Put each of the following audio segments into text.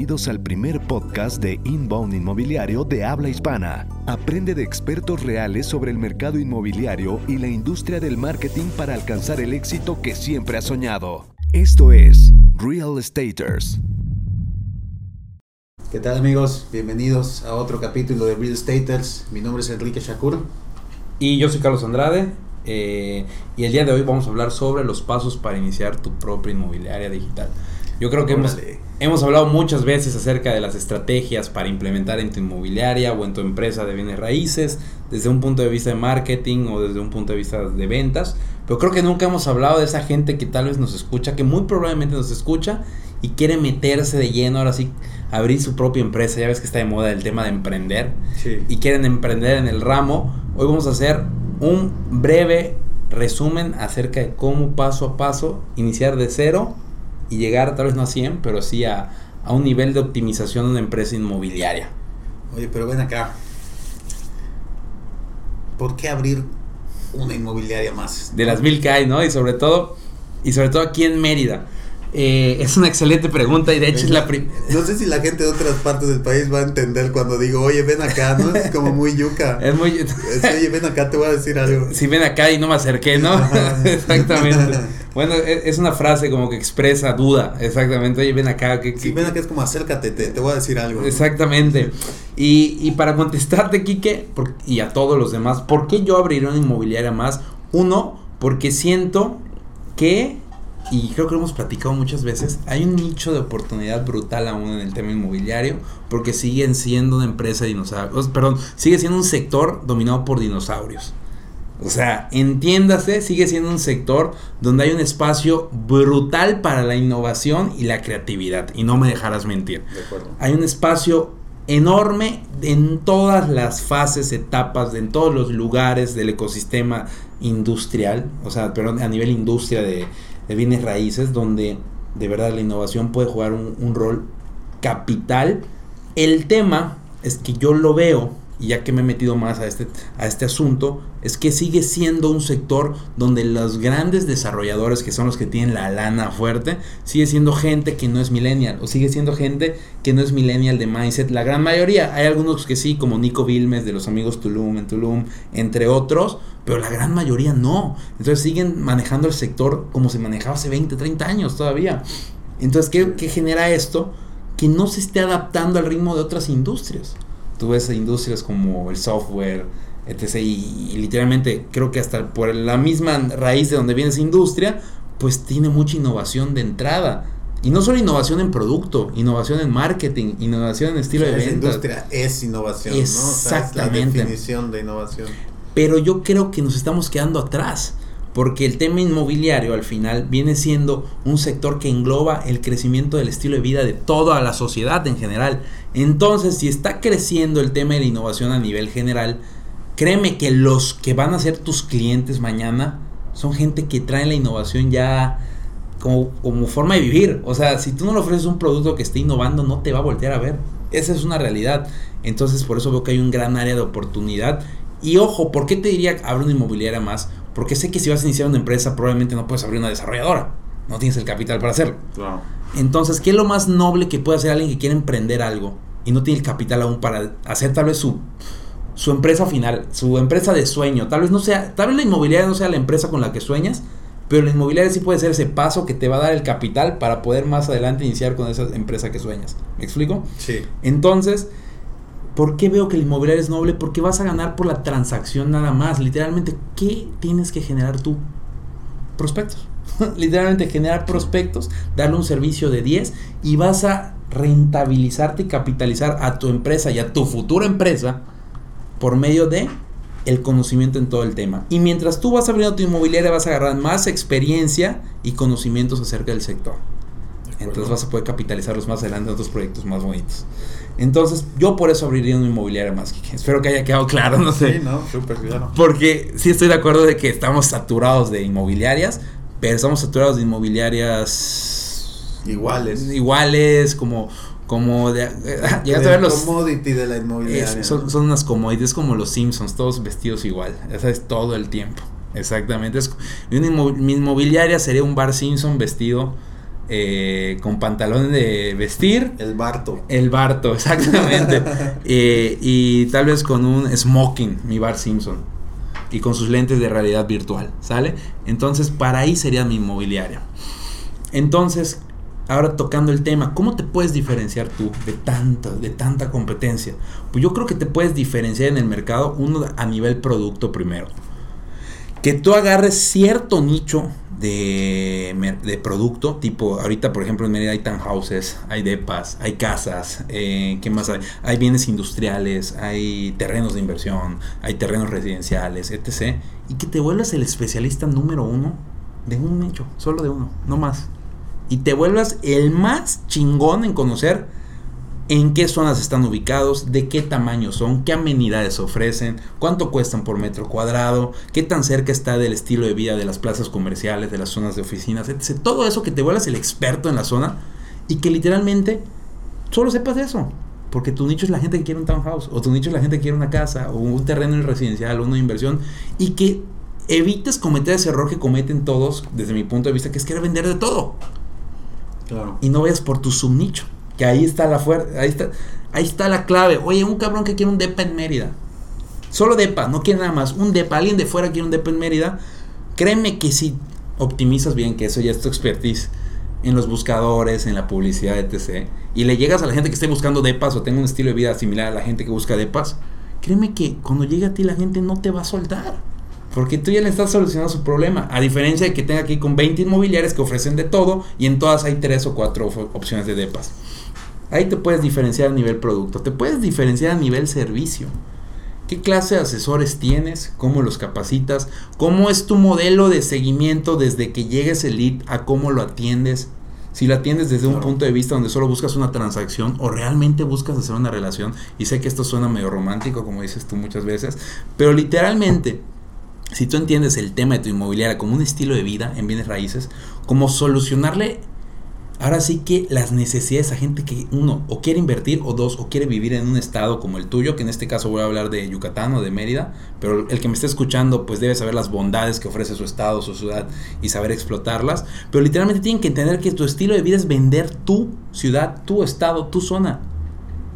Bienvenidos al primer podcast de Inbound Inmobiliario de habla hispana. Aprende de expertos reales sobre el mercado inmobiliario y la industria del marketing para alcanzar el éxito que siempre has soñado. Esto es Real Estaters. ¿Qué tal amigos? Bienvenidos a otro capítulo de Real Estaters. Mi nombre es Enrique Shakur. Y yo soy Carlos Andrade. eh, y el día de hoy vamos a hablar sobre los pasos para iniciar tu propia inmobiliaria digital. Yo creo que hemos, Órale. hemos hablado muchas veces acerca de las estrategias para implementar en tu inmobiliaria o en tu empresa de bienes raíces, desde un punto de vista de marketing o desde un punto de vista de ventas. Pero creo que nunca hemos hablado de esa gente que tal vez nos escucha, que muy probablemente nos escucha y quiere meterse de lleno, ahora sí, abrir su propia empresa. Ya ves que está de moda el tema de emprender Sí. y quieren emprender en el ramo, hoy vamos a hacer un breve resumen acerca de cómo paso a paso iniciar de cero y llegar tal vez no a 100, pero sí a, a un nivel de optimización de una empresa inmobiliaria. Oye, pero ven acá. ¿Por qué abrir una inmobiliaria más? De las mil que hay, ¿no? Y sobre todo, y sobre todo aquí en Mérida. Eh, es una excelente pregunta y de hecho es la primera... No sé si la gente de otras partes del país va a entender cuando digo, oye, ven acá, ¿no? Es como muy yuca. Es muy... Es, oye, ven acá, te voy a decir algo. Si ven acá y no me acerqué, ¿no? Exactamente. Bueno, e- es una frase como que expresa duda, exactamente. Oye, ven acá. que Si ven acá es como acércate, te, te voy a decir algo. Exactamente. Y, y para contestarte, Quique, por- y a todos los demás, ¿por qué yo abriría una inmobiliaria más? Uno, porque siento que, y creo que lo hemos platicado muchas veces, hay un nicho de oportunidad brutal aún en el tema inmobiliario, porque siguen siendo una empresa de dinosaurios, perdón, sigue siendo un sector dominado por dinosaurios. O sea, entiéndase, sigue siendo un sector donde hay un espacio brutal para la innovación y la creatividad. Y no me dejarás mentir. De acuerdo. Hay un espacio enorme en todas las fases, etapas, en todos los lugares del ecosistema industrial, o sea, perdón, a nivel industria de, de bienes raíces, donde de verdad la innovación puede jugar un, un rol capital. El tema es que yo lo veo, y ya que me he metido más a este, a este asunto, es que sigue siendo un sector donde los grandes desarrolladores, que son los que tienen la lana fuerte, sigue siendo gente que no es millennial, o sigue siendo gente que no es millennial de mindset. La gran mayoría, hay algunos que sí, como Nico Vilmes de los amigos Tulum en Tulum, entre otros, pero la gran mayoría no. Entonces siguen manejando el sector como se manejaba hace 20, 30 años todavía. Entonces, ¿qué, qué genera esto? Que no se esté adaptando al ritmo de otras industrias. Tú ves industrias como el software, etc. Y, y literalmente creo que hasta por la misma raíz de donde viene esa industria, pues tiene mucha innovación de entrada. Y no solo innovación en producto, innovación en marketing, innovación en estilo de Esa ventas. industria es innovación, ¿no? O sea, es la Exactamente. definición de innovación. Pero yo creo que nos estamos quedando atrás. Porque el tema inmobiliario al final viene siendo un sector que engloba el crecimiento del estilo de vida de toda la sociedad en general. Entonces, si está creciendo el tema de la innovación a nivel general, créeme que los que van a ser tus clientes mañana son gente que trae la innovación ya como, como forma de vivir. O sea, si tú no le ofreces un producto que esté innovando, no te va a voltear a ver. Esa es una realidad. Entonces, por eso veo que hay un gran área de oportunidad. Y ojo, ¿por qué te diría abre una inmobiliaria más? Porque sé que si vas a iniciar una empresa, probablemente no puedes abrir una desarrolladora. No tienes el capital para hacerlo. Claro. Entonces, ¿qué es lo más noble que puede hacer alguien que quiere emprender algo y no tiene el capital aún para hacer tal vez su, su empresa final, su empresa de sueño? Tal vez no sea, tal vez la inmobiliaria no sea la empresa con la que sueñas, pero la inmobiliaria sí puede ser ese paso que te va a dar el capital para poder más adelante iniciar con esa empresa que sueñas. ¿Me explico? Sí. Entonces, ¿por qué veo que el inmobiliario es noble? Porque vas a ganar por la transacción nada más. Literalmente, ¿qué tienes que generar tú? Prospectos. Literalmente generar prospectos, darle un servicio de 10 y vas a rentabilizarte y capitalizar a tu empresa y a tu futura empresa por medio de el conocimiento en todo el tema. Y mientras tú vas abriendo tu inmobiliaria vas a agarrar más experiencia y conocimientos acerca del sector. Entonces vas a poder capitalizarlos más adelante en otros proyectos más bonitos. Entonces, yo por eso abriría una inmobiliaria más. Espero que haya quedado claro, no sé. Sí, no, súper claro. Porque sí estoy de acuerdo de que estamos saturados de inmobiliarias, pero estamos saturados de inmobiliarias Iguales. iguales, como como de, llegaste a ver los commodity de la inmobiliaria. es- son, unas commodities como los Simpsons, todos vestidos igual. Eso es todo el tiempo. Exactamente. Es, una inmobiliaria sería un bar Simpson vestido eh, con pantalones de vestir. El Barto. El Barto, exactamente. Eh, y tal vez con un smoking, mi Bar Simpson. Y con sus lentes de realidad virtual, ¿sale? Entonces, para ahí sería mi inmobiliaria. Entonces, ahora tocando el tema, ¿cómo te puedes diferenciar tú de tanta, de tanta competencia? Pues yo creo que te puedes diferenciar en el mercado, uno a nivel producto primero. Que tú agarres cierto nicho de, de, producto, tipo, ahorita por ejemplo en Mérida hay townhouses, hay depas, hay casas, eh, ¿qué más hay? Hay bienes industriales, hay terrenos de inversión, hay terrenos residenciales, etc. Y que te vuelvas el especialista número uno de un nicho, solo de uno, no más. Y te vuelvas el más chingón en conocer en qué zonas están ubicados, de qué tamaño son, qué amenidades ofrecen, cuánto cuestan por metro cuadrado, qué tan cerca está del estilo de vida de las plazas comerciales, de las zonas de oficinas, etc. Todo eso que te vuelvas el experto en la zona y que literalmente solo sepas eso. Porque tu nicho es la gente que quiere un townhouse, o tu nicho es la gente que quiere una casa, o un terreno residencial, o una inversión, y que evites cometer ese error que cometen todos, desde mi punto de vista, que es querer vender de todo. Claro. Y no vayas por tu subnicho. Que ahí está la fuerza, ahí está, ahí está la clave. Oye, un cabrón que quiere un depa en Mérida. Solo depa, no quiere nada más. Un depa, alguien de fuera quiere un depa en Mérida. Créeme que si optimizas bien, que eso ya es tu expertise en los buscadores, en la publicidad, etc. Y le llegas a la gente que esté buscando depas o tenga un estilo de vida similar a la gente que busca depas. Créeme que cuando llegue a ti la gente no te va a soltar. Porque tú ya le estás solucionando su problema. A diferencia de que tenga aquí con 20 inmobiliarias que ofrecen de todo y en todas hay 3 o 4 opciones de depas. Ahí te puedes diferenciar a nivel producto, te puedes diferenciar a nivel servicio. ¿Qué clase de asesores tienes? ¿Cómo los capacitas? ¿Cómo es tu modelo de seguimiento desde que llegues el lead a cómo lo atiendes? Si lo atiendes desde un punto de vista donde solo buscas una transacción o realmente buscas hacer una relación, y sé que esto suena medio romántico, como dices tú muchas veces, pero literalmente, si tú entiendes el tema de tu inmobiliaria como un estilo de vida en bienes raíces, como solucionarle Ahora sí que las necesidades a gente que uno o quiere invertir o dos o quiere vivir en un estado como el tuyo, que en este caso voy a hablar de Yucatán o de Mérida, pero el que me esté escuchando pues debe saber las bondades que ofrece su estado, su ciudad y saber explotarlas, pero literalmente tienen que entender que tu estilo de vida es vender tu ciudad, tu estado, tu zona.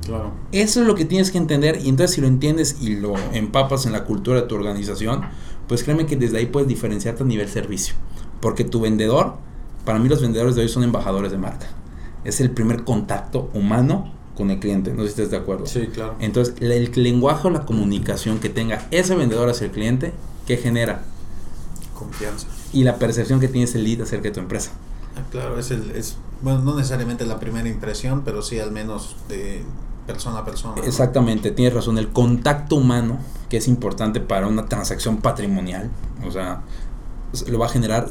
Claro. Eso es lo que tienes que entender y entonces si lo entiendes y lo empapas en la cultura de tu organización, pues créeme que desde ahí puedes diferenciarte a nivel servicio, porque tu vendedor para mí los vendedores de hoy son embajadores de marca. Es el primer contacto humano con el cliente. No sé si estás de acuerdo. Sí, claro. Entonces, el lenguaje o la comunicación que tenga ese vendedor hacia el cliente, ¿qué genera? Confianza. Y la percepción que tienes el lead acerca de tu empresa. Ah, claro, es el, es, bueno, no necesariamente la primera impresión, pero sí al menos de persona a persona. Exactamente, tienes razón. El contacto humano, que es importante para una transacción patrimonial, o sea, lo va a generar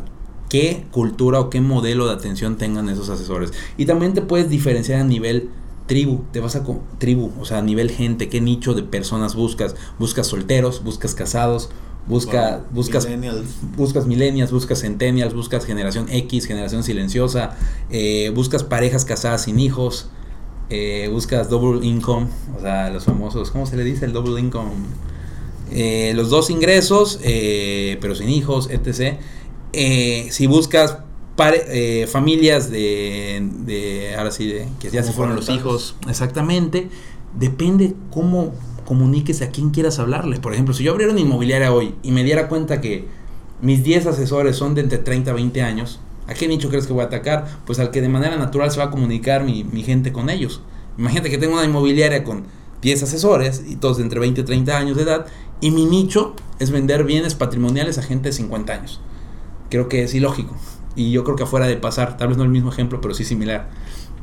qué cultura o qué modelo de atención tengan esos asesores. Y también te puedes diferenciar a nivel tribu, te vas a tribu, o sea, a nivel gente, qué nicho de personas buscas. Buscas solteros, buscas casados, busca, buscas millennials. buscas millennials, buscas centennials, buscas generación X, generación silenciosa, eh, buscas parejas casadas sin hijos, eh, buscas double income, o sea, los famosos, ¿cómo se le dice el double income? Eh, los dos ingresos, pero sin hijos, etc. Eh, si buscas eh, familias de, ahora sí, de, que ya se fueron los hijos, exactamente, depende cómo comuniques a quien quieras hablarle. Por ejemplo, si yo abriera una inmobiliaria hoy y me diera cuenta que mis 10 asesores son de entre 30 a 20 años, ¿a qué nicho crees que voy a atacar? Pues al que de manera natural se va a comunicar mi, mi gente con ellos. Imagínate que tengo una inmobiliaria con 10 asesores y todos de entre 20 y 30 años de edad y mi nicho es vender bienes patrimoniales a gente de 50 años creo que es ilógico. Y yo creo que afuera de pasar, tal vez no el mismo ejemplo, pero sí similar.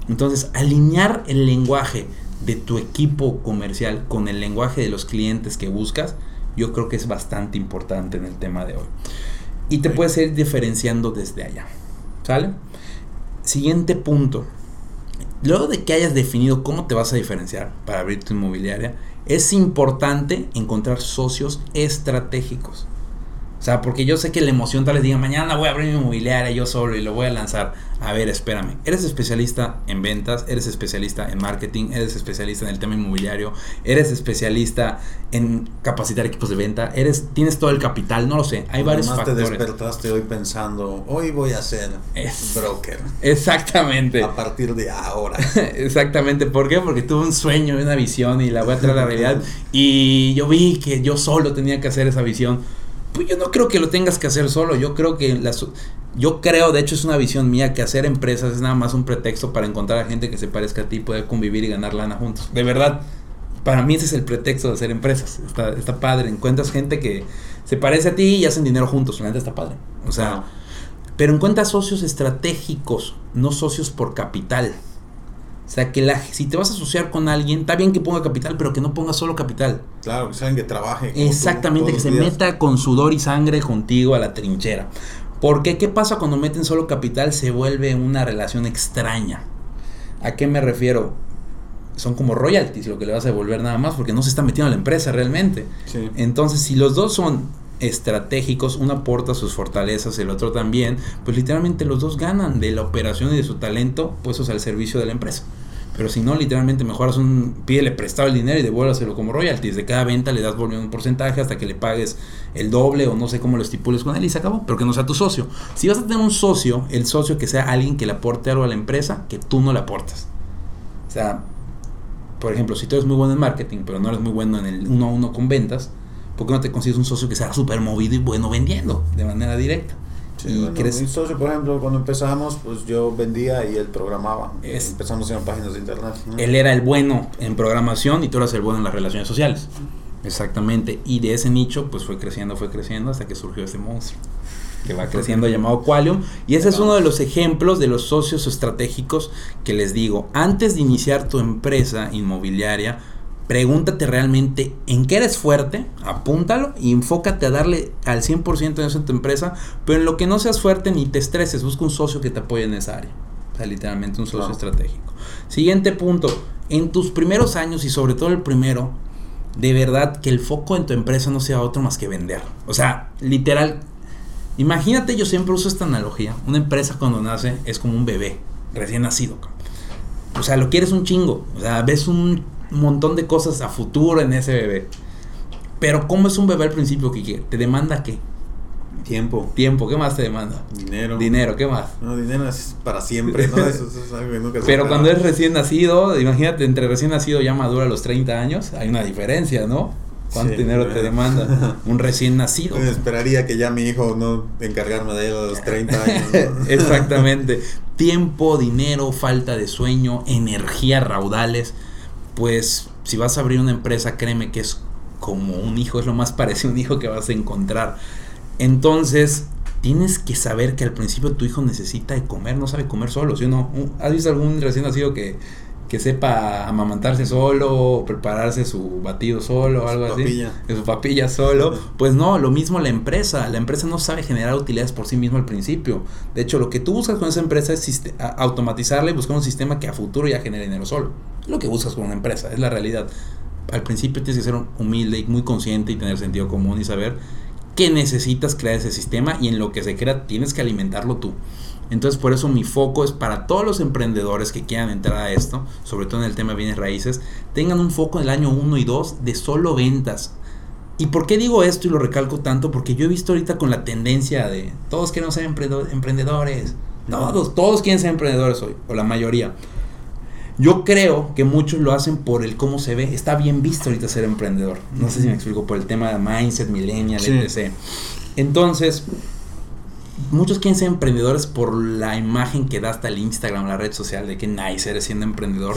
Entonces, alinear el lenguaje de tu equipo comercial con el lenguaje de los clientes que buscas, yo creo que es bastante importante en el tema de hoy. Y te puedes ir diferenciando desde allá. ¿Sale? Siguiente punto. Luego de que hayas definido cómo te vas a diferenciar para abrir tu inmobiliaria, es importante encontrar socios estratégicos. O sea, porque yo sé que la emoción tal vez diga, mañana voy a abrir mi inmobiliaria yo solo y lo voy a lanzar. A ver, espérame. Eres especialista en ventas, eres especialista en marketing, eres especialista en el tema inmobiliario, eres especialista en capacitar equipos de venta, eres tienes todo el capital, no lo sé. Hay varios Además factores. te despertaste hoy pensando, hoy voy a ser Es- broker. Exactamente. A partir de ahora. Exactamente, ¿por qué? Porque tuve un sueño, una visión y la voy a traer a la realidad. Y yo vi que yo solo tenía que hacer esa visión. Pues yo no creo que lo tengas que hacer solo. Yo creo que las, yo creo, de hecho es una visión mía, que hacer empresas es nada más un pretexto para encontrar a gente que se parezca a ti, poder convivir y ganar lana juntos. De verdad, para mí ese es el pretexto de hacer empresas. Está, está padre. Encuentras gente que se parece a ti y hacen dinero juntos. La neta está padre. O sea, pero encuentras socios estratégicos, no socios por capital. O sea, que la, si te vas a asociar con alguien, está bien que ponga capital, pero que no ponga solo capital. Claro, que saben que trabaje. tú Exactamente, que se días. meta con sudor y sangre contigo a la trinchera. Porque, ¿qué pasa cuando meten solo capital? Se vuelve una relación extraña. ¿A qué me refiero? Son como royalties lo que le vas a devolver nada más, porque no se está metiendo a la empresa realmente. Sí. Entonces, si los dos son estratégicos, uno aporta sus fortalezas, el otro también, pues literalmente los dos ganan de la operación y de su talento puestos al servicio de la empresa. Pero si no, literalmente mejoras un, pídele prestado el dinero y devuélvaselo como royalties. De cada venta le das volviendo un porcentaje hasta que le pagues el doble o no sé cómo lo estipules con él y se acabó, pero que no sea tu socio. Si vas a tener un socio, el socio que sea alguien que le aporte algo a la empresa que tú no le aportas. O sea, por ejemplo, si tú eres muy bueno en marketing, pero no eres muy bueno en el uno a uno con ventas, ¿por qué no te consigues un socio que sea súper movido y bueno vendiendo de manera directa? Sí, y bueno, crees- mi socio, por ejemplo, cuando empezamos, pues yo vendía y él programaba. Es- Empezamos en páginas de internet. ¿no? Él era el bueno en programación y tú eras el bueno en las relaciones sociales. Exactamente. Y de ese nicho, pues fue creciendo, fue creciendo hasta que surgió este monstruo. Que va creciendo llamado Qualium. Y ese es uno de los ejemplos de los socios estratégicos que les digo. Antes de iniciar tu empresa inmobiliaria, pregúntate realmente en qué eres fuerte, apúntalo y enfócate a darle al 100% en eso en tu empresa. Pero en lo que no seas fuerte ni te estreses, busca un socio que te apoye en esa área. O sea, literalmente un socio estratégico. Siguiente punto. En tus primeros años y sobre todo el primero, de verdad que el foco en tu empresa no sea otro más que vender. O sea, literal. Imagínate, yo siempre uso esta analogía. Una empresa cuando nace es como un bebé recién nacido. O sea, lo quieres un chingo. O sea, ves un montón de cosas a futuro en ese bebé. Pero ¿cómo es un bebé al principio, Kike? ¿Te demanda qué? Tiempo, Tiempo, ¿qué más te demanda? dinero. Dinero, ¿qué más? No, dinero es para siempre, ¿no? Eso, eso es algo que nunca Pero cuando es recién nacido, imagínate, entre recién nacido ya madura a los 30 años, hay una diferencia, ¿no? ¿Cuánto Sí, dinero te demanda un recién nacido? Pues esperaría que ya mi hijo no encargarme de él a los 30 años. ¿no? Exactamente. Tiempo, dinero, falta de sueño, energía, raudales. Pues si vas a abrir una empresa, créeme que es como un hijo, es lo más parecido a un hijo que vas a encontrar. Entonces, tienes que saber que al principio tu hijo necesita de comer, no sabe comer solo, ¿sí no? ¿Has visto algún recién nacido que, que sepa amamantarse solo, o prepararse su batido solo o Su algo así? papilla. De su papilla solo. Pues no, lo mismo la empresa. La empresa no sabe generar utilidades por sí misma al principio. De hecho, lo que tú buscas con esa empresa es automatizarla y buscar un sistema que a futuro ya genere dinero solo. Lo que buscas con una empresa, es la realidad. Al principio tienes que ser humilde y muy consciente y tener sentido común y saber que necesitas crear ese sistema y en lo que se crea tienes que alimentarlo tú. Entonces por eso mi foco es para todos los emprendedores que quieran entrar a esto, sobre todo en el tema de bienes raíces, tengan un foco en el año 1 y 2 de solo ventas. ¿Y por qué digo esto y lo recalco tanto? Porque yo he visto ahorita con la tendencia de todos quieren ser emprendedores. Todos, todos quieren ser emprendedores hoy, o la mayoría. Yo creo que muchos lo hacen por el cómo se ve. Está bien visto ahorita ser emprendedor. No sé si me explico, por el tema de mindset, millennial, Sí. etc. Entonces, muchos quieren ser emprendedores por la imagen que da hasta el Instagram, la red social, de que nice eres siendo emprendedor.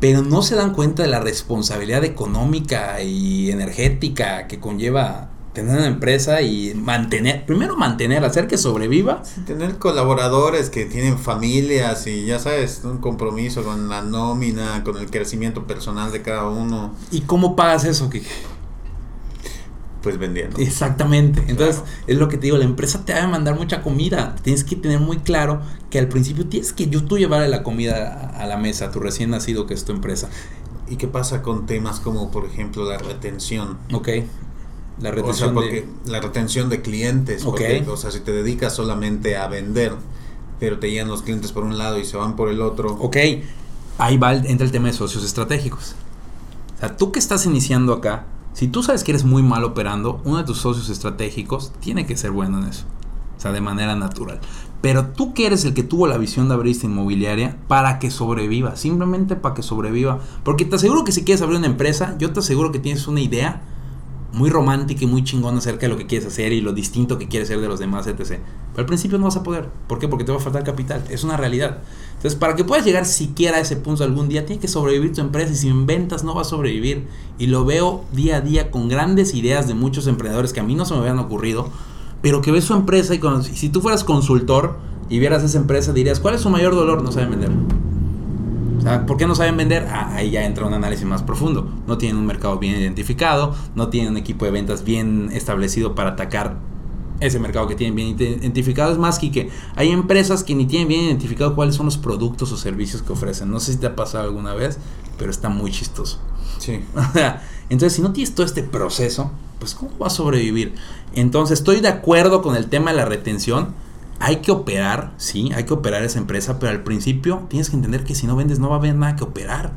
Pero no se dan cuenta de la responsabilidad económica y energética que conlleva tener una empresa y mantener, primero mantener, hacer que sobreviva Tener colaboradores que tienen familias y ya sabes, un compromiso con la nómina, con el crecimiento personal de cada uno, ¿Y cómo pagas eso? Kike? pues vendiendo. Exactamente. Entonces, Claro. es lo que te digo, la empresa te va a mandar mucha comida. Tienes que tener muy claro que al principio tienes que yo tú llevarle la comida a, la mesa a tu recién nacido que es tu empresa. ¿Y qué pasa con temas como, por ejemplo, la retención? ¿Ok? La O sea, retención porque de... la retención de clientes. Ok. porque, o sea, si te dedicas solamente a vender, pero te llegan los clientes por un lado y se van por el otro. Ok, ahí va, el- entra el tema de socios estratégicos. O sea, tú que estás iniciando acá, si tú sabes que eres muy mal operando, uno de tus socios estratégicos tiene que ser bueno en eso. O sea, de manera natural. Pero tú que eres el que tuvo la visión de abrir esta inmobiliaria para que sobreviva, simplemente para que sobreviva. Porque te aseguro que si quieres abrir una empresa, yo te aseguro que tienes una idea muy romántica y muy chingona acerca de lo que quieres hacer y lo distinto que quieres ser de los demás, etc. Pero al principio no vas a poder. ¿Por qué? Porque te va a faltar capital. Es una realidad. Entonces, para que puedas llegar siquiera a ese punto algún día, tiene que sobrevivir tu empresa y si en ventas no va a sobrevivir. Y lo veo día a día con grandes ideas de muchos emprendedores que a mí no se me habían ocurrido, pero que ves su empresa y, cuando- y si tú fueras consultor y vieras esa empresa, dirías, ¿cuál es su mayor dolor? No saben vender. ¿Por qué no saben vender? Ah, ahí ya entra un análisis más profundo. No tienen un mercado bien identificado, no tienen un equipo de ventas bien establecido para atacar ese mercado que tienen bien ide- identificado. Es más que, que hay empresas que ni tienen bien identificado cuáles son los productos o servicios que ofrecen. No sé si te ha pasado alguna vez, pero está muy chistoso. Sí. Entonces, si no tienes todo este proceso, pues ¿cómo vas a sobrevivir? Entonces, estoy de acuerdo con el tema de la retención. Hay que operar, sí, hay que operar esa empresa, pero al principio tienes que entender que si no vendes no va a haber nada que operar.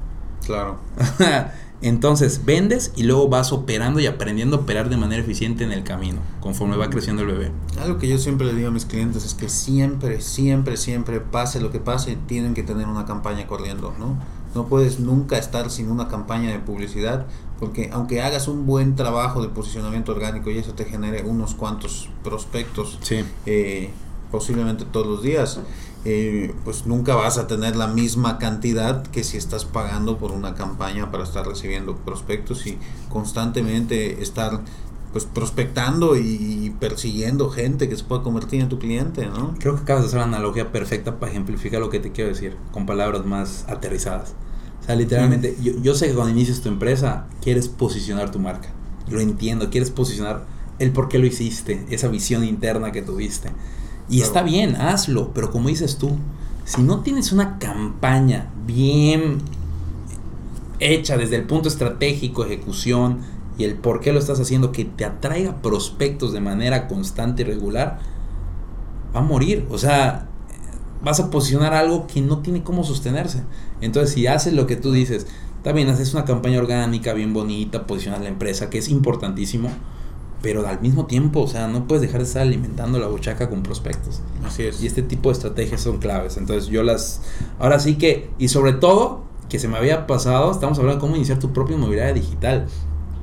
Claro. Entonces, vendes y luego vas operando y aprendiendo a operar de manera eficiente en el camino, conforme va creciendo el bebé. Algo que yo siempre le digo a mis clientes es que siempre, siempre, siempre, pase lo que pase, tienen que tener una campaña corriendo, ¿no? No puedes nunca estar sin una campaña de publicidad, porque aunque hagas un buen trabajo de posicionamiento orgánico y eso te genere unos cuantos prospectos, Sí. eh, posiblemente todos los días, eh, pues nunca vas a tener la misma cantidad que si estás pagando por una campaña para estar recibiendo prospectos y constantemente estar pues prospectando y persiguiendo gente que se pueda convertir en tu cliente, ¿no? Creo que acabas de hacer la analogía perfecta para ejemplificar lo que te quiero decir, con palabras más aterrizadas. O sea, literalmente, yo, yo sé que cuando inicias tu empresa, quieres posicionar tu marca. Lo entiendo, quieres posicionar el por qué lo hiciste, esa visión interna que tuviste. Y Claro. está bien, hazlo, pero como dices tú, si no tienes una campaña bien hecha desde el punto estratégico, ejecución y el por qué lo estás haciendo, que te atraiga prospectos de manera constante y regular, va a morir. O sea, vas a posicionar algo que no tiene cómo sostenerse. Entonces, si haces lo que tú dices, también haces una campaña orgánica bien bonita, posicionas la empresa, que es importantísimo, pero al mismo tiempo, o sea, no puedes dejar de estar alimentando la bochaca con prospectos. Así es. Y este tipo de estrategias son claves. Entonces, yo las. Ahora sí que. Y sobre todo, que se me había pasado, estamos hablando de cómo iniciar tu propia inmobiliaria digital.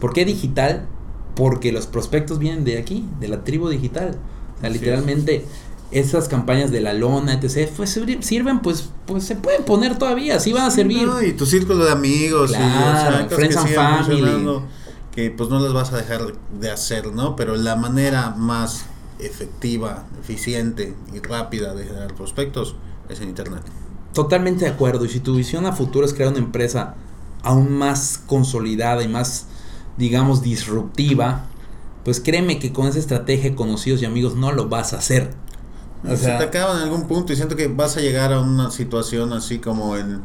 ¿Por qué digital? Porque los prospectos vienen de aquí, de la tribu digital. O sea, Así es. literalmente, esas campañas de la lona, etc., pues sirven- pues, pues se pueden poner todavía, sí van a servir. No, y tu círculo de amigos, y, Claro, friends and family. Que pues no las vas a dejar de hacer, ¿no? Pero la manera más efectiva, eficiente y rápida de generar prospectos es en internet. Totalmente de acuerdo. Y si tu visión a futuro es crear una empresa aún más consolidada y más, digamos, disruptiva, pues créeme que con esa estrategia, conocidos y amigos, no lo vas a hacer. O se sea- te acaba en algún punto y siento que vas a llegar a una situación así como en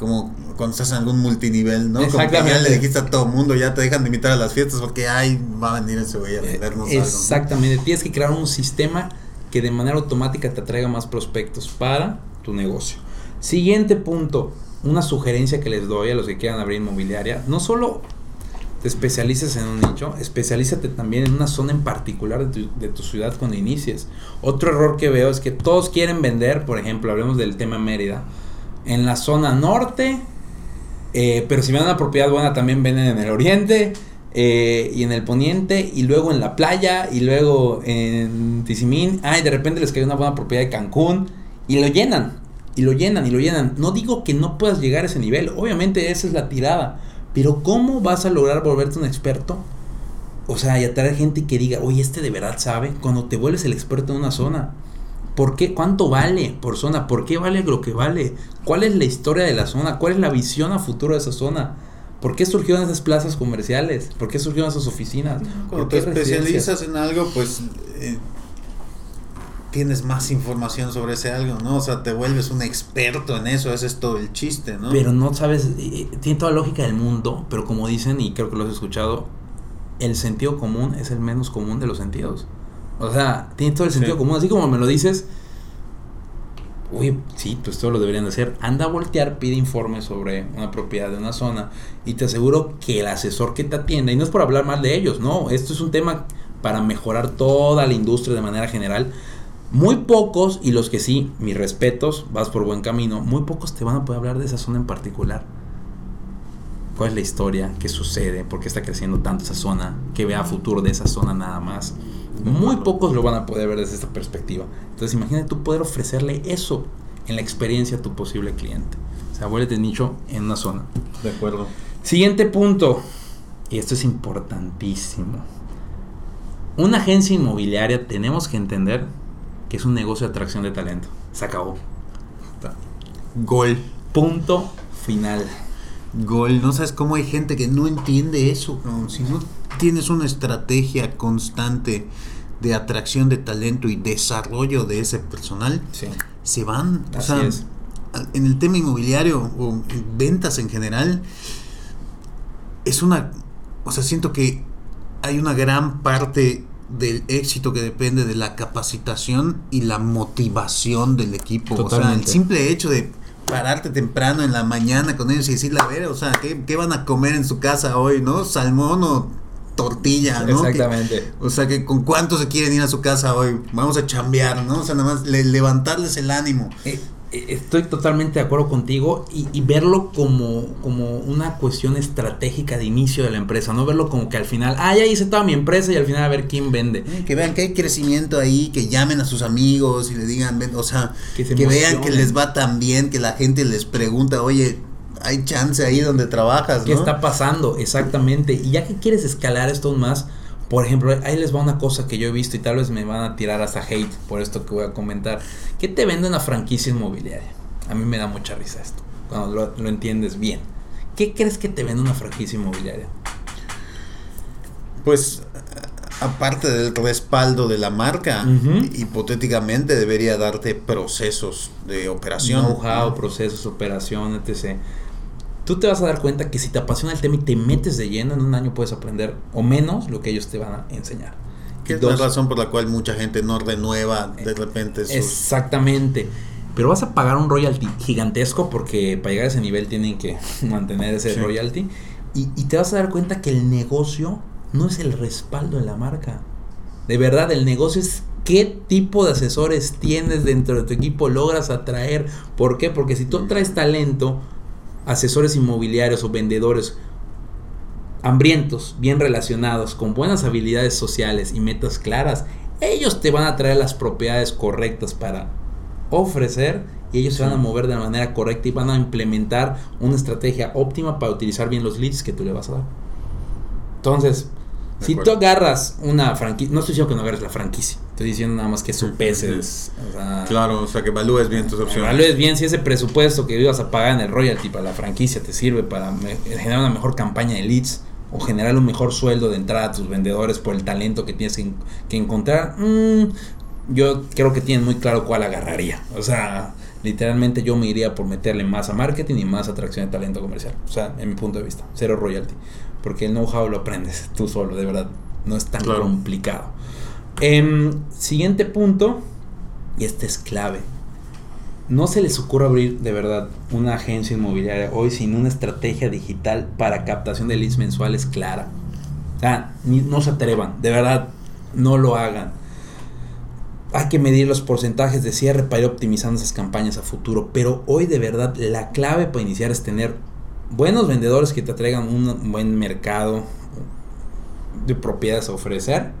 como cuando estás en algún multinivel, ¿no? Como que ya le dijiste a todo mundo, ya te dejan de invitar a las fiestas porque ay, va a venir ese güey a vendernos algo. ¿no? Exactamente. Tienes que crear un sistema que de manera automática te atraiga más prospectos para tu negocio. Siguiente punto. Una sugerencia que les doy a los que quieran abrir inmobiliaria. No solo te especialices en un nicho, especialízate también en una zona en particular de tu, de tu ciudad cuando inicies. Otro error que veo es que todos quieren vender, por ejemplo, hablemos del tema Mérida, en la zona norte, eh, pero si ven una propiedad buena también venden en el oriente eh, y en el poniente y luego en la playa y luego en Tizimín. Ah, de repente les cae una buena propiedad de Cancún y lo llenan. Y lo llenan y lo llenan. No digo que no puedas llegar a ese nivel. Obviamente esa es la tirada. Pero ¿cómo vas a lograr volverte un experto? O sea, y atraer gente que diga, oye, este de verdad sabe. Cuando te vuelves el experto en una zona. ¿Por qué? ¿Cuánto vale por zona? ¿Por qué vale lo que vale? ¿Cuál es la historia de la zona? ¿Cuál es la visión a futuro de esa zona? ¿Por qué surgieron esas plazas comerciales? ¿Por qué surgieron esas oficinas? Cuando ¿Por te especializas en algo, pues eh, tienes más información sobre ese algo, ¿no? O sea, te vuelves un experto en eso, ese es todo el chiste, ¿no? Pero no sabes, eh, tiene toda la lógica del mundo, pero como dicen, y creo que lo has escuchado, el sentido común es el menos común de los sentidos. O sea, tiene todo el sentido Sí. común. Así como me lo dices, uy, sí, pues todo lo deberían de hacer. Anda a voltear, pide informes sobre una propiedad de una zona y te aseguro que el asesor que te atienda, y no es por hablar mal de ellos, no, esto es un tema para mejorar toda la industria de manera general. Muy pocos, y los que sí, mis respetos, vas por buen camino, muy pocos te van a poder hablar de esa zona en particular. ¿Cuál es la historia? ¿Qué sucede? ¿Por qué está creciendo tanto esa zona? ¿Qué ve a futuro de esa zona nada más? Muy pocos lo van a poder ver desde esta perspectiva. Entonces imagínate tú poder ofrecerle eso en la experiencia a tu posible cliente. O sea, vuélvete nicho en una zona. De acuerdo. Siguiente punto, y esto es importantísimo. Una agencia inmobiliaria tenemos que entender que es un negocio de atracción de talento. Se acabó. Gol. Punto final. Gol. No sabes cómo hay gente que no entiende eso. cabrón. Si no tienes una estrategia constante de atracción de talento y desarrollo de ese personal, Sí. se van. O sea, es. en el tema inmobiliario o en ventas en general, es una. O sea, siento que hay una gran parte del éxito que depende de la capacitación y la motivación del equipo. O sea, el Totalmente. simple hecho de pararte temprano en la mañana con ellos y decirle, a ver, o sea, ¿qué, qué van a comer en su casa hoy, no? ¿Salmón o tortilla, no? Que- Exactamente. o sea, que con cuánto se quieren ir a su casa hoy. Vamos a chambear, ¿no? O sea, nada más le- levantarles el ánimo. Eh, eh, Estoy totalmente de acuerdo contigo y, y verlo como, como una cuestión estratégica de inicio de la empresa, no verlo como que al final, ah, ya hice toda mi empresa y al final a ver quién vende. Eh, Que vean que hay crecimiento ahí, que llamen a sus amigos y le digan, ven, o sea, Que que, vean que les va tan bien, que la gente les pregunta, oye, hay chance ahí donde trabajas, ¿Qué ¿no? está pasando? Exactamente. Y ya que quieres escalar esto más, por ejemplo, ahí les va una cosa que yo he visto y tal vez me van a tirar hasta hate por esto que voy a comentar. ¿Qué te vende una franquicia inmobiliaria? A mí me da mucha risa esto, cuando lo, lo entiendes bien. ¿Qué crees que te vende una franquicia inmobiliaria? Pues, aparte del respaldo de la marca, Ujú. hipotéticamente debería darte procesos de operación. Know-how, procesos, operación, etc. Tú te vas a dar cuenta que si te apasiona el tema y te metes de lleno, en un año puedes aprender o menos lo que ellos te van a enseñar. Que es Dos. la razón por la cual mucha gente no renueva de repente sus... Exactamente. Pero vas a pagar un royalty gigantesco porque para llegar a ese nivel tienen que mantener ese Sí. royalty. Y, y te vas a dar cuenta que el negocio no es el respaldo de la marca. De verdad, el negocio es qué tipo de asesores tienes dentro de tu equipo, logras atraer. ¿Por qué? Porque si tú atraes talento, asesores inmobiliarios o vendedores hambrientos, bien relacionados, con buenas habilidades sociales y metas claras, ellos te van a traer las propiedades correctas para ofrecer y ellos se van a mover de la manera correcta y van a implementar una estrategia óptima para utilizar bien los leads que tú le vas a dar. Entonces, De si acuerdo. tú agarras una franquicia, no estoy diciendo que no agarres la franquicia, estoy diciendo nada más que supeses. o sea, Claro, o sea, que evalúes bien tus opciones. Evalúes bien si ese presupuesto que ibas a pagar en el royalty para la franquicia te sirve para generar una mejor campaña de leads o generar un mejor sueldo de entrada a tus vendedores por el talento que tienes que, que encontrar. mm, yo creo que tienen muy claro cuál agarraría. O sea, literalmente yo me iría por meterle más a marketing y más atracción de talento comercial. O sea, en mi punto de vista, cero royalty. Porque el know-how lo aprendes tú solo, de verdad. No es tan Claro. complicado. Em, siguiente punto, y este es clave. No se les ocurre abrir de verdad una agencia inmobiliaria hoy sin una estrategia digital para captación de leads mensuales clara. O sea, no se atrevan, de verdad, no lo hagan. Hay que medir los porcentajes de cierre para ir optimizando esas campañas a futuro. Pero hoy de verdad la clave para iniciar es tener buenos vendedores que te traigan un buen mercado de propiedades a ofrecer.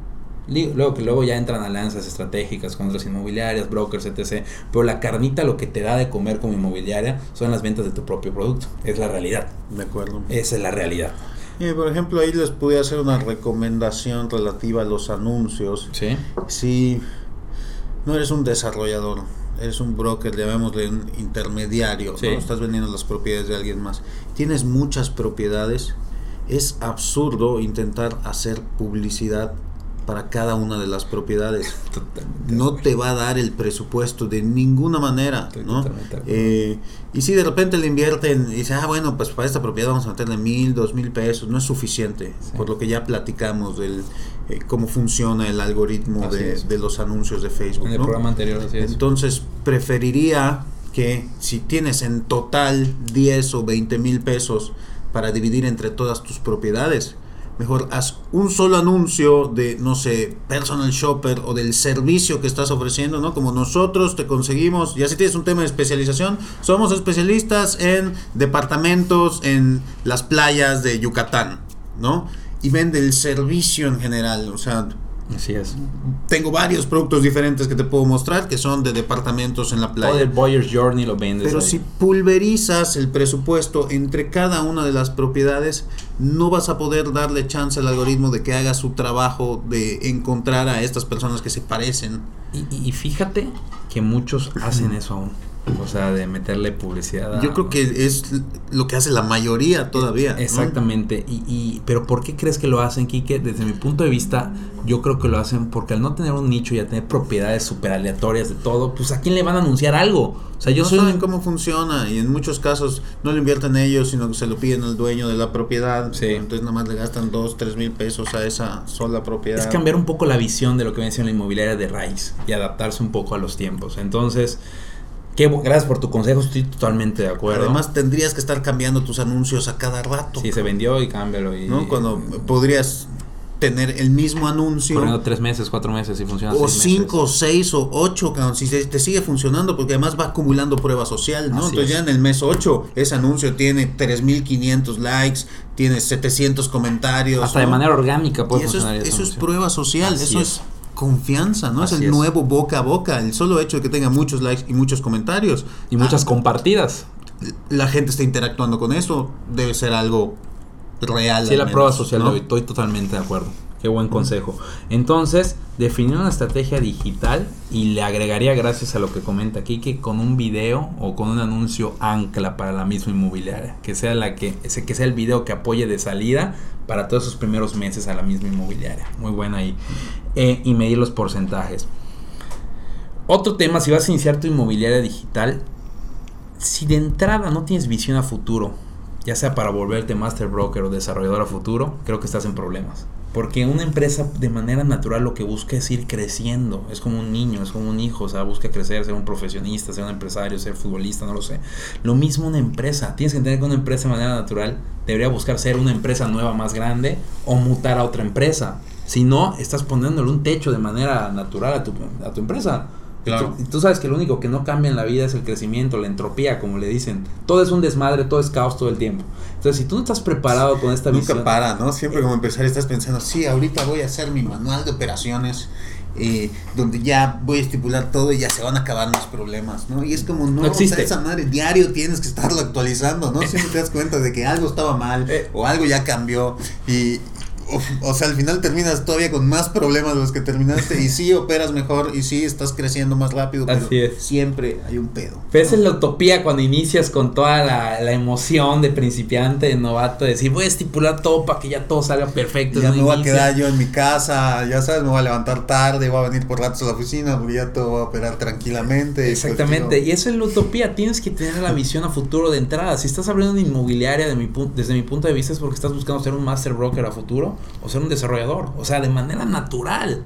Luego que luego ya entran alianzas estratégicas con otras inmobiliarias, brokers, etc. Pero la carnita lo que te da de comer como inmobiliaria son las ventas de tu propio producto. Es la realidad. De acuerdo. Esa es la realidad. Y, por ejemplo, ahí les pude hacer una recomendación relativa a los anuncios. ¿Sí? Si no eres un desarrollador, eres un broker, llamémosle un intermediario, Sí. ¿no? estás vendiendo las propiedades de alguien más, tienes muchas propiedades, es absurdo intentar hacer publicidad para cada una de las propiedades. no te va a dar el presupuesto de ninguna manera, ¿no? Eh, y si de repente le invierten y dice, ah, bueno, pues para esta propiedad vamos a meterle mil, dos mil pesos, no es suficiente, por lo que ya platicamos del eh, cómo funciona el algoritmo de, de, los anuncios de Facebook. En el programa anterior, así es. Entonces, preferiría que si tienes en total 10 o 20 mil pesos para dividir entre todas tus propiedades, Mejor haz un solo anuncio de, no sé, personal shopper o del servicio que estás ofreciendo, ¿no? Como nosotros te conseguimos, ya si tienes un tema de especialización, somos especialistas en departamentos en las playas de Yucatán, ¿no? Y vende el servicio en general, o sea, Así es. Tengo varios productos diferentes que te puedo mostrar que son de departamentos en la playa. Todo el Boyer's Journey lo vendes. Pero si pulverizas el presupuesto entre cada una de las propiedades, no vas a poder darle chance al algoritmo de que haga su trabajo de encontrar a estas personas que se parecen. Y, y fíjate que muchos hacen eso aún. O sea, de meterle publicidad. Yo creo que es lo que hace la mayoría todavía. Exactamente. Y, y, pero ¿por qué crees que lo hacen, Kike? Desde mi punto de vista, yo creo que lo hacen porque al no tener un nicho y a tener propiedades súper aleatorias de todo, pues a quién le van a anunciar algo. O sea, yo no saben cómo funciona y en muchos casos no lo invierten ellos, sino que se lo piden al dueño de la propiedad. Sí. Entonces nada más le gastan dos, tres mil pesos a esa sola propiedad. Es cambiar un poco la visión de lo que viene siendo la inmobiliaria de raíz y adaptarse un poco a los tiempos. Entonces gracias por tu consejo, estoy totalmente de acuerdo. Además tendrías que estar cambiando tus anuncios a cada rato. Sí, se vendió y cámbialo. Y, ¿no? Cuando podrías tener el mismo anuncio. Por tres meses, cuatro meses y funciona. O cinco, seis o ocho, si te sigue funcionando, porque además va acumulando prueba social, ¿no? Entonces ya en el mes ocho, ese anuncio tiene 3500 likes, tiene 700 comentarios. Hasta de manera orgánica puede eso Es, eso es prueba social, eso es confianza, ¿no? es el nuevo boca a boca, el solo hecho de que tenga muchos likes y muchos comentarios. Y muchas ah, compartidas. La gente está interactuando con eso, debe ser algo real. Sí, la prueba social, estoy totalmente de acuerdo. Qué buen consejo. Entonces, definir una estrategia digital y le agregaría, gracias a lo que comenta aquí, que con un video o con un anuncio ancla para la misma inmobiliaria, que sea la que, que sea el video que apoye de salida para todos esos primeros meses a la misma inmobiliaria. Muy buena ahí. Eh, y medir los porcentajes. Otro tema, si vas a iniciar tu inmobiliaria digital, si de entrada no tienes visión a futuro, ya sea para volverte master broker o desarrollador a futuro, creo que estás en problemas. Porque una empresa de manera natural lo que busca es ir creciendo. Es como un niño, es como un hijo, o sea, busca crecer, ser un profesionista, ser un empresario, ser futbolista, no lo sé. Lo mismo una empresa. Tienes que entender que una empresa de manera natural debería buscar ser una empresa nueva más grande o mutar a otra empresa. Si no, estás poniéndole un techo de manera natural a tu, a tu empresa. Claro. Y tú, sabes que lo único que no cambia en la vida es el crecimiento, la entropía, como le dicen. Todo es un desmadre, todo es caos todo el tiempo. Entonces, si tú no estás preparado con esta Nunca para, ¿no? Siempre como empezar estás pensando, sí, ahorita voy a hacer mi manual de operaciones. Eh, donde ya voy a estipular todo y ya se van a acabar los problemas, ¿no? Y es como, no, existe. esa madre, diario tienes que estarlo actualizando, ¿no? Siempre te das cuenta de que algo estaba mal eh. o algo ya cambió y, o sea, al final terminas todavía con más problemas de los que terminaste y sí operas mejor y sí estás creciendo más rápido, pero siempre hay un pedo. Pero esa es la utopía cuando inicias con toda la, la, emoción de principiante, de novato, de decir voy a estipular todo para que ya todo salga perfecto. Ya me voy a quedar yo en mi casa, ya sabes, me voy a levantar tarde, voy a venir por ratos a la oficina, porque ya todo va a operar tranquilamente. Pues, Exactamente, y esa es la utopía, tienes que tener la visión a futuro de entrada. Si estás hablando de inmobiliaria de mi, desde mi punto de vista es porque estás buscando ser un master broker a futuro o ser un desarrollador, o sea, de manera natural.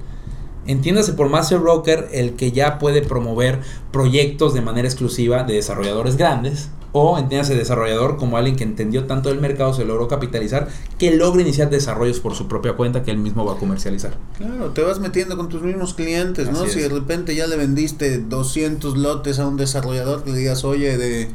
Entiéndase por Master Broker el que ya puede promover proyectos de manera exclusiva de desarrolladores grandes. O entiéndase desarrollador como alguien que entendió tanto del mercado, se logró capitalizar, que logra iniciar desarrollos por su propia cuenta que él mismo va a comercializar. Claro, te vas metiendo con tus mismos clientes, ¿no? Si de repente ya le vendiste 200 lotes a un desarrollador, le digas, oye, de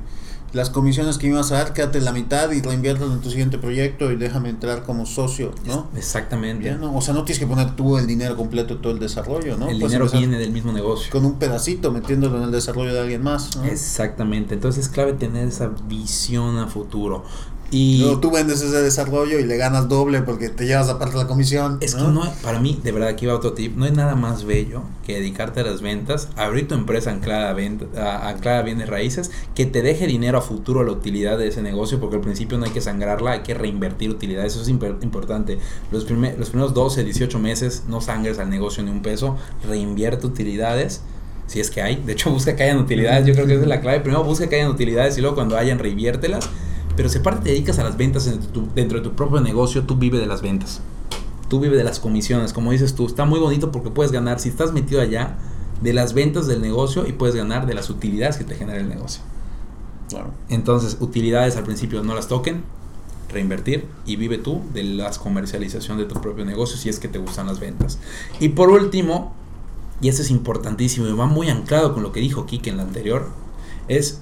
las comisiones que me ibas a dar, quédate la mitad y reinviertas en tu siguiente proyecto y déjame entrar como socio, ¿no? Exactamente. O sea, no tienes que poner tú el dinero completo de todo el desarrollo, ¿no? El dinero viene del mismo negocio. Con un pedacito metiéndolo en el desarrollo de alguien más. Exactamente. Entonces es clave tener esa visión a futuro. Y Luego tú vendes ese desarrollo y le ganas doble porque te llevas aparte la comisión. Es que no, para mí, de verdad, aquí va otro tip, no hay nada más bello que dedicarte a las ventas, abrir tu empresa anclada a, venta, anclada a bienes raíces, que te deje dinero a futuro a la utilidad de ese negocio, porque al principio no hay que sangrarla, hay que reinvertir utilidades, eso es importante. Los, primer, los primeros 12, 18 meses no sangres al negocio ni un peso, reinvierte utilidades si es que hay. De hecho, busca que hayan utilidades. Yo creo que esa es la clave. Primero busca que hayan utilidades y luego cuando hayan, reviértelas. Pero si aparte te dedicas a las ventas dentro de tu propio negocio, tú vive de las ventas. Tú vive de las comisiones. Como dices tú, está muy bonito porque puedes ganar, si estás metido allá, de las ventas del negocio y puedes ganar de las utilidades que te genera el negocio. Claro. Entonces, utilidades al principio no las toquen, reinvertir y vive tú de las comercialización de tu propio negocio si es que te gustan las ventas. Y por último, y esto es importantísimo y va muy anclado con lo que dijo Kike en la anterior, es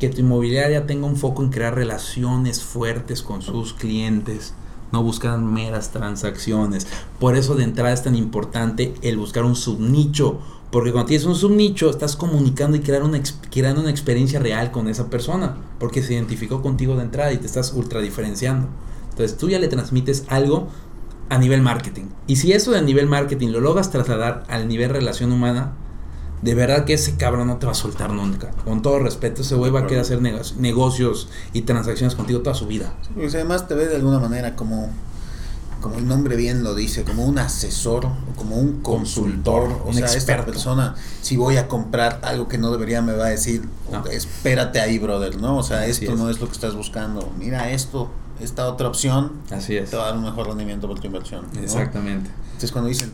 que tu inmobiliaria tenga un foco en crear relaciones fuertes con sus clientes, no buscan meras transacciones. Por eso de entrada es tan importante el buscar un subnicho, porque cuando tienes un subnicho estás comunicando y crear una, creando una experiencia real con esa persona, porque se identificó contigo de entrada y te estás ultra diferenciando. Entonces tú ya le transmites algo a nivel marketing. Y si eso de nivel marketing lo logras trasladar al nivel relación humana, de verdad que ese cabrón no te va a soltar nunca. Con todo respeto, ese güey va a querer hacer negocios y transacciones contigo toda su vida. pues además te ve de alguna manera como, como el nombre bien lo dice, como un asesor o como un consultor. o sea, esta persona, si voy a comprar algo que no debería, me va a decir, espérate ahí, brother, ¿no? O sea, esto no es lo que estás buscando. Mira esto, esta otra opción Así es. te va a dar un mejor rendimiento por tu inversión. Exactamente. Entonces cuando dicen,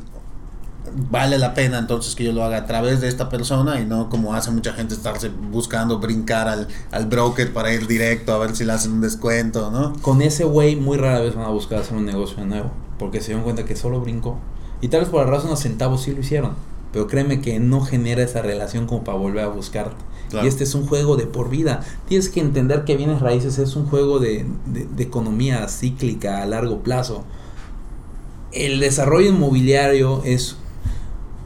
vale la pena entonces que yo lo haga a través de esta persona y no como hace mucha gente estarse buscando brincar al, al broker para ir directo a ver si le hacen un descuento, ¿no? Con ese güey muy rara vez van a buscar hacer un negocio de nuevo, porque se dieron cuenta que solo brincó. Y tal vez por razón unos centavos sí lo hicieron, pero créeme que no genera esa relación como para volver a buscarte. Y este es un juego de por vida. Tienes que entender que bienes raíces es un juego de, de, economía cíclica a largo plazo. El desarrollo inmobiliario es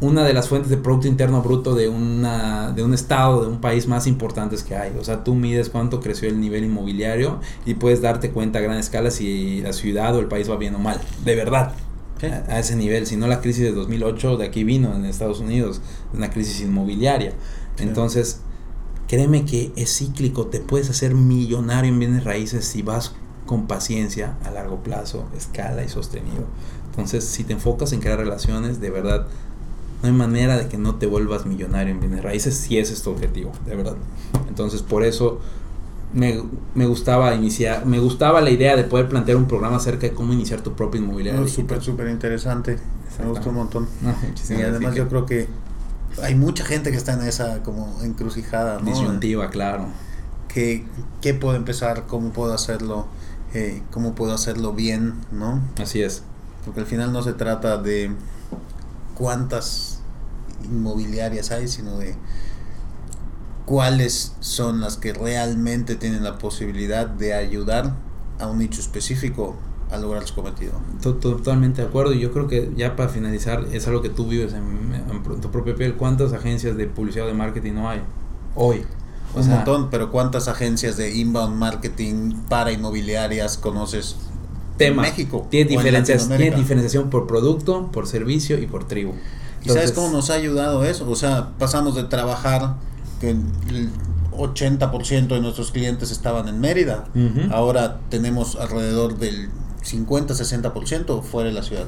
una de las fuentes de Producto Interno Bruto de, una, de un estado, de un país más importantes que hay. O sea, tú mides cuánto creció el nivel inmobiliario y puedes darte cuenta a gran escala si la ciudad o el país va bien o mal. De verdad. A, ese nivel. Si no, la crisis de 2008 de aquí vino en Estados Unidos, una crisis inmobiliaria. Entonces, Créeme que es cíclico, te puedes hacer millonario en bienes raíces si vas con paciencia a largo plazo, escala y sostenido. Entonces, si te enfocas en crear relaciones, de verdad, no hay manera de que no te vuelvas millonario en bienes raíces si ese es tu objetivo, de verdad. Entonces, por eso me, me, gustaba iniciar, me gustaba la idea de poder plantear un programa acerca de cómo iniciar tu propio inmobiliario. Súper, súper interesante. Me gustó un montón. y además yo creo que hay mucha gente que está en esa como encrucijada, ¿no? Disyuntiva, claro. ¿Qué, ¿Qué, puedo empezar? ¿Cómo puedo hacerlo? Eh, ¿Cómo puedo hacerlo bien? ¿No? Así es. Porque al final no se trata de cuántas inmobiliarias hay, sino de cuáles son las que realmente tienen la posibilidad de ayudar a un nicho específico a lograr su cometido. Totalmente de acuerdo. Y yo creo que ya para finalizar, es algo que tú vives en, tu propia piel. ¿Cuántas agencias de publicidad o de marketing no hay hoy? un montón, pero ¿cuántas agencias de inbound marketing para inmobiliarias conoces? Tema. En México. Tiene, diferencias, tiene diferenciación por producto, por servicio y por tribu. ¿Y sabes cómo nos ha ayudado eso? O sea, pasamos de trabajar que el 80% de nuestros clientes estaban en Mérida. Ahora tenemos alrededor del 50-60% fuera de la ciudad.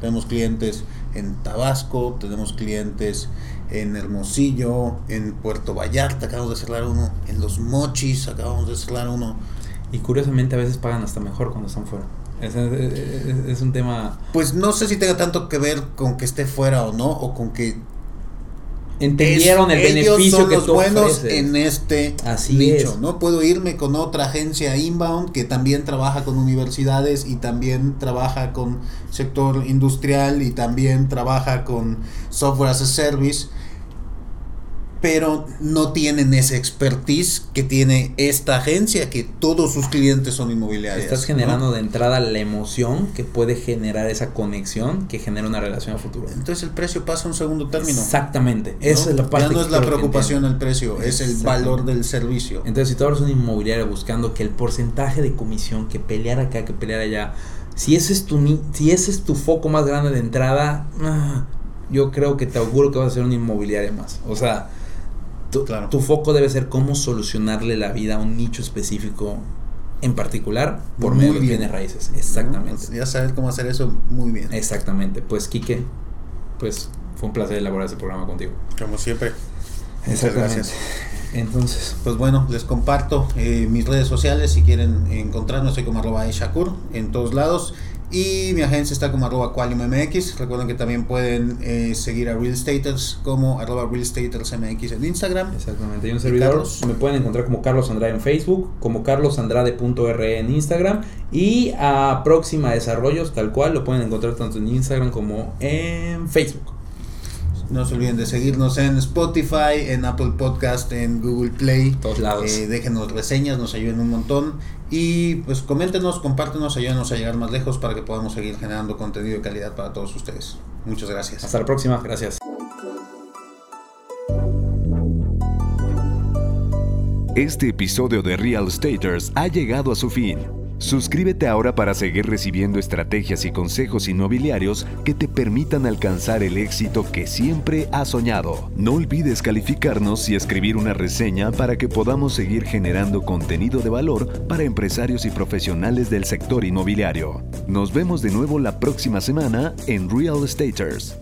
Tenemos clientes en Tabasco, tenemos clientes en Hermosillo, en Puerto Vallarta, acabamos de cerrar uno, en Los Mochis, acabamos de cerrar uno. Y curiosamente a veces pagan hasta mejor cuando están fuera. Es, es, un tema... Pues no sé si tenga tanto que ver con que esté fuera o no, o con que entendieron el beneficio que los buenos en este Así nicho, ¿no? Puedo irme con otra agencia inbound que también trabaja con universidades y también trabaja con sector industrial y también trabaja con software as a service pero no tienen ese expertise que tiene esta agencia, que todos sus clientes son inmobiliarios. Estás generando de entrada la emoción que puede generar esa conexión que genera una relación a futuro. Entonces el precio pasa a un segundo término. Exactamente. Esa es la parte Ya no es la preocupación el precio, es el valor del servicio. Entonces, si tú eres un inmobiliario buscando que el porcentaje de comisión, que pelear acá, que pelear allá, si ese es tu, si ese es tu foco más grande de entrada, ah, yo creo que te auguro que vas a ser un inmobiliario más. O sea, tu, foco debe ser cómo solucionarle la vida a un nicho específico en particular por medio de bienes raíces. Exactamente. ya sabes cómo hacer eso muy bien. Exactamente. Pues Quique, pues fue un placer elaborar este programa contigo. Como siempre. Muchas gracias. Entonces. Pues bueno, les comparto eh, mis redes sociales si quieren encontrarnos, soy como arroba Shakur en todos lados. Y mi agencia está como arroba MX. Recuerden que también pueden eh, seguir a Real Staters como arroba Real MX en Instagram. Exactamente. Y un servidor me pueden encontrar como Carlos Andrade en Facebook, como carlosandrade.re en Instagram. Y a Próxima Desarrollos, tal cual, lo pueden encontrar tanto en Instagram como en Facebook. No se olviden de seguirnos en Spotify, en Apple Podcast, en Google Play. Todos lados. Eh, déjenos reseñas, nos ayuden un montón. Y pues coméntenos, compártenos, ayúdenos a llegar más lejos para que podamos seguir generando contenido de calidad para todos ustedes. Muchas gracias. Hasta la próxima, gracias. Este episodio de Real Staters ha llegado a su fin. Suscríbete ahora para seguir recibiendo estrategias y consejos inmobiliarios que te permitan alcanzar el éxito que siempre has soñado. No olvides calificarnos y escribir una reseña para que podamos seguir generando contenido de valor para empresarios y profesionales del sector inmobiliario. Nos vemos de nuevo la próxima semana en Real Estaters.